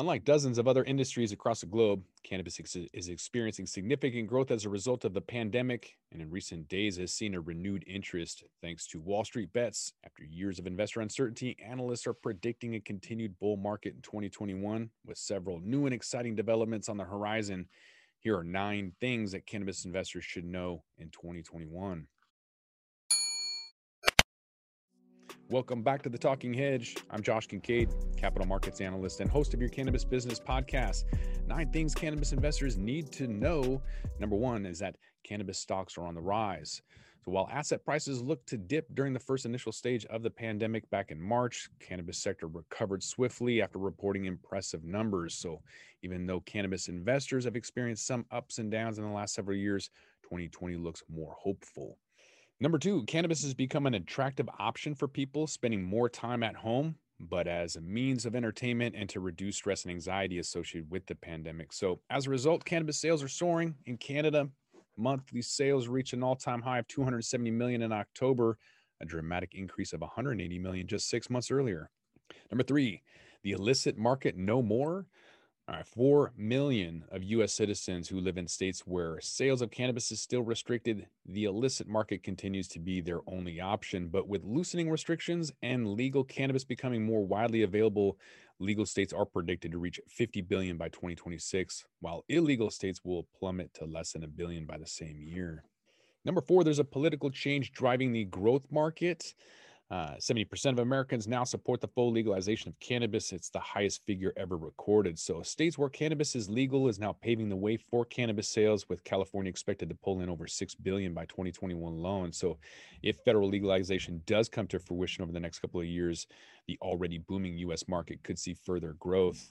Unlike dozens of other industries across the globe, cannabis is experiencing significant growth as a result of the pandemic, and in recent days has seen a renewed interest thanks to Wall Street bets. After years of investor uncertainty, analysts are predicting a continued bull market in 2021 with several new and exciting developments on the horizon. Here are nine things that cannabis investors should know in 2021. Welcome back to the Talking Hedge. I'm Josh Kincaid, capital markets analyst and host of your cannabis business podcast. Nine things cannabis investors need to know. Number one is that cannabis stocks are on the rise. So while asset prices looked to dip during the first initial stage of the pandemic back in March, cannabis sector recovered swiftly after reporting impressive numbers. So even though cannabis investors have experienced some ups and downs in the last several years, 2020 looks more hopeful. Number two, cannabis has become an attractive option for people spending more time at home, but as a means of entertainment and to reduce stress and anxiety associated with the pandemic. So, as a result, cannabis sales are soaring in Canada. Monthly sales reached an all-time high of 270 million in October, a dramatic increase of 180 million just six months earlier. Number three, the illicit market no more. All right, 4 million of US citizens who live in states where sales of cannabis is still restricted, the illicit market continues to be their only option. But with loosening restrictions and legal cannabis becoming more widely available, legal states are predicted to reach 50 billion by 2026, while illegal states will plummet to less than a billion by the same year. Number four, there's a political change driving the growth market. Uh, 70% of Americans now support the full legalization of cannabis. It's the highest figure ever recorded. So, states where cannabis is legal is now paving the way for cannabis sales, with California expected to pull in over 6 billion by 2021 alone. So, if federal legalization does come to fruition over the next couple of years, the already booming US market could see further growth.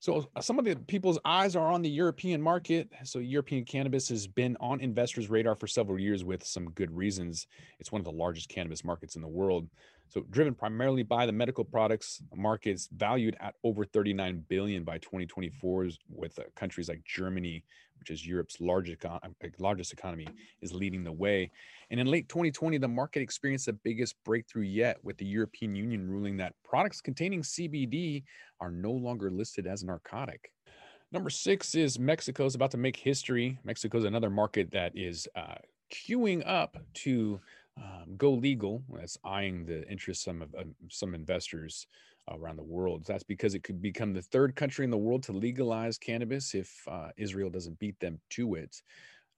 So uh, some of the people's eyes are on the European market. So European cannabis has been on investors' radar for several years with some good reasons. It's one of the largest cannabis markets in the world. So driven primarily by the medical products markets valued at over 39 billion by 2024 with uh, countries like Germany, which is Europe's largest largest economy, is leading the way. And in late 2020, the market experienced the biggest breakthrough yet with the European Union ruling that products containing CBD are no longer listed as narcotic. Number six is Mexico is about to make history. Mexico is another market that is uh, queuing up to um, go legal. That's eyeing the interest some of uh, some investors around the world. That's because it could become the third country in the world to legalize cannabis if uh, Israel doesn't beat them to it.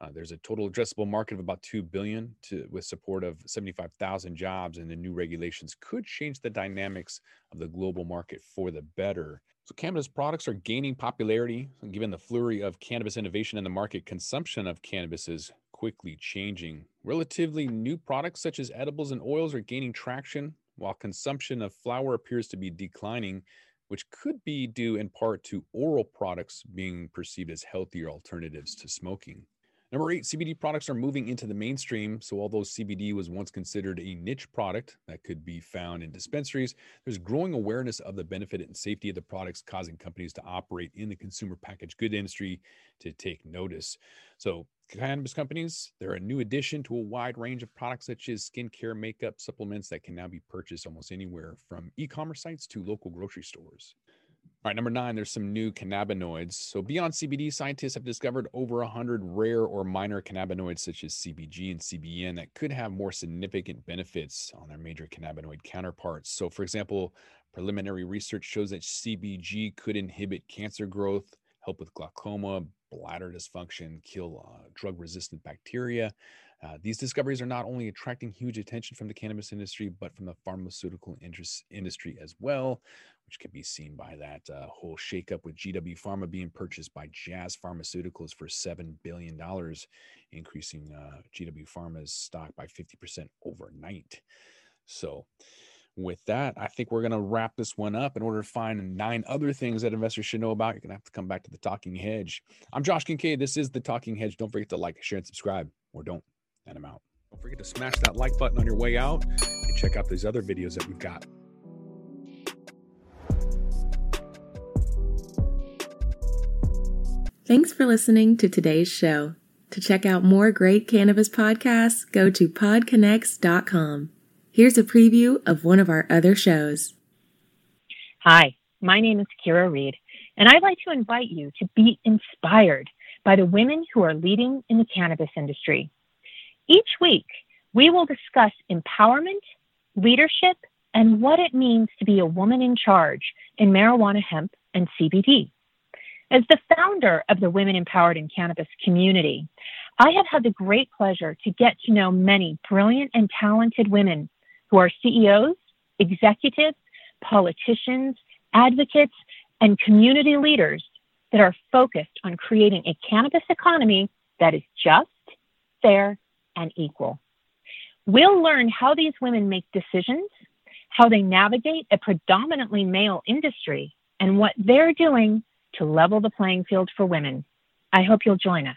Uh, there's a total addressable market of about 2 billion to, with support of 75,000 jobs and the new regulations could change the dynamics of the global market for the better. So cannabis products are gaining popularity given the flurry of cannabis innovation in the market. Consumption of cannabis is quickly changing. Relatively new products such as edibles and oils are gaining traction while consumption of flower appears to be declining, which could be due in part to oral products being perceived as healthier alternatives to smoking. Number eight, CBD products are moving into the mainstream. So, although CBD was once considered a niche product that could be found in dispensaries, there's growing awareness of the benefit and safety of the products, causing companies to operate in the consumer packaged good industry to take notice. So, cannabis companies, they're a new addition to a wide range of products such as skincare, makeup, supplements that can now be purchased almost anywhere from e commerce sites to local grocery stores. All right, number nine, there's some new cannabinoids. So, beyond CBD, scientists have discovered over 100 rare or minor cannabinoids, such as CBG and CBN, that could have more significant benefits on their major cannabinoid counterparts. So, for example, preliminary research shows that CBG could inhibit cancer growth, help with glaucoma, bladder dysfunction, kill uh, drug resistant bacteria. Uh, these discoveries are not only attracting huge attention from the cannabis industry, but from the pharmaceutical industry as well, which can be seen by that uh, whole shakeup with GW Pharma being purchased by Jazz Pharmaceuticals for $7 billion, increasing uh, GW Pharma's stock by 50% overnight. So, with that, I think we're going to wrap this one up. In order to find nine other things that investors should know about, you're going to have to come back to the Talking Hedge. I'm Josh Kincaid. This is the Talking Hedge. Don't forget to like, share, and subscribe, or don't, and I'm out. Don't forget to smash that like button on your way out and check out these other videos that we've got. Thanks for listening to today's show. To check out more great cannabis podcasts, go to podconx.com. Here's a preview of one of our other shows. Hi, my name is Kira Reed, And I'd like to invite you to be inspired by the women who are leading in the cannabis industry. Each week, we will discuss empowerment, leadership, and what it means to be a woman in charge in marijuana, hemp, and CBD. As the founder of the Women Empowered in Cannabis community, I have had the great pleasure to get to know many brilliant and talented women who are CEOs, executives, politicians, advocates, and community leaders that are focused on creating a cannabis economy that is just, fair, and equal. We'll learn how these women make decisions, how they navigate a predominantly male industry, and what they're doing to level the playing field for women. I hope you'll join us.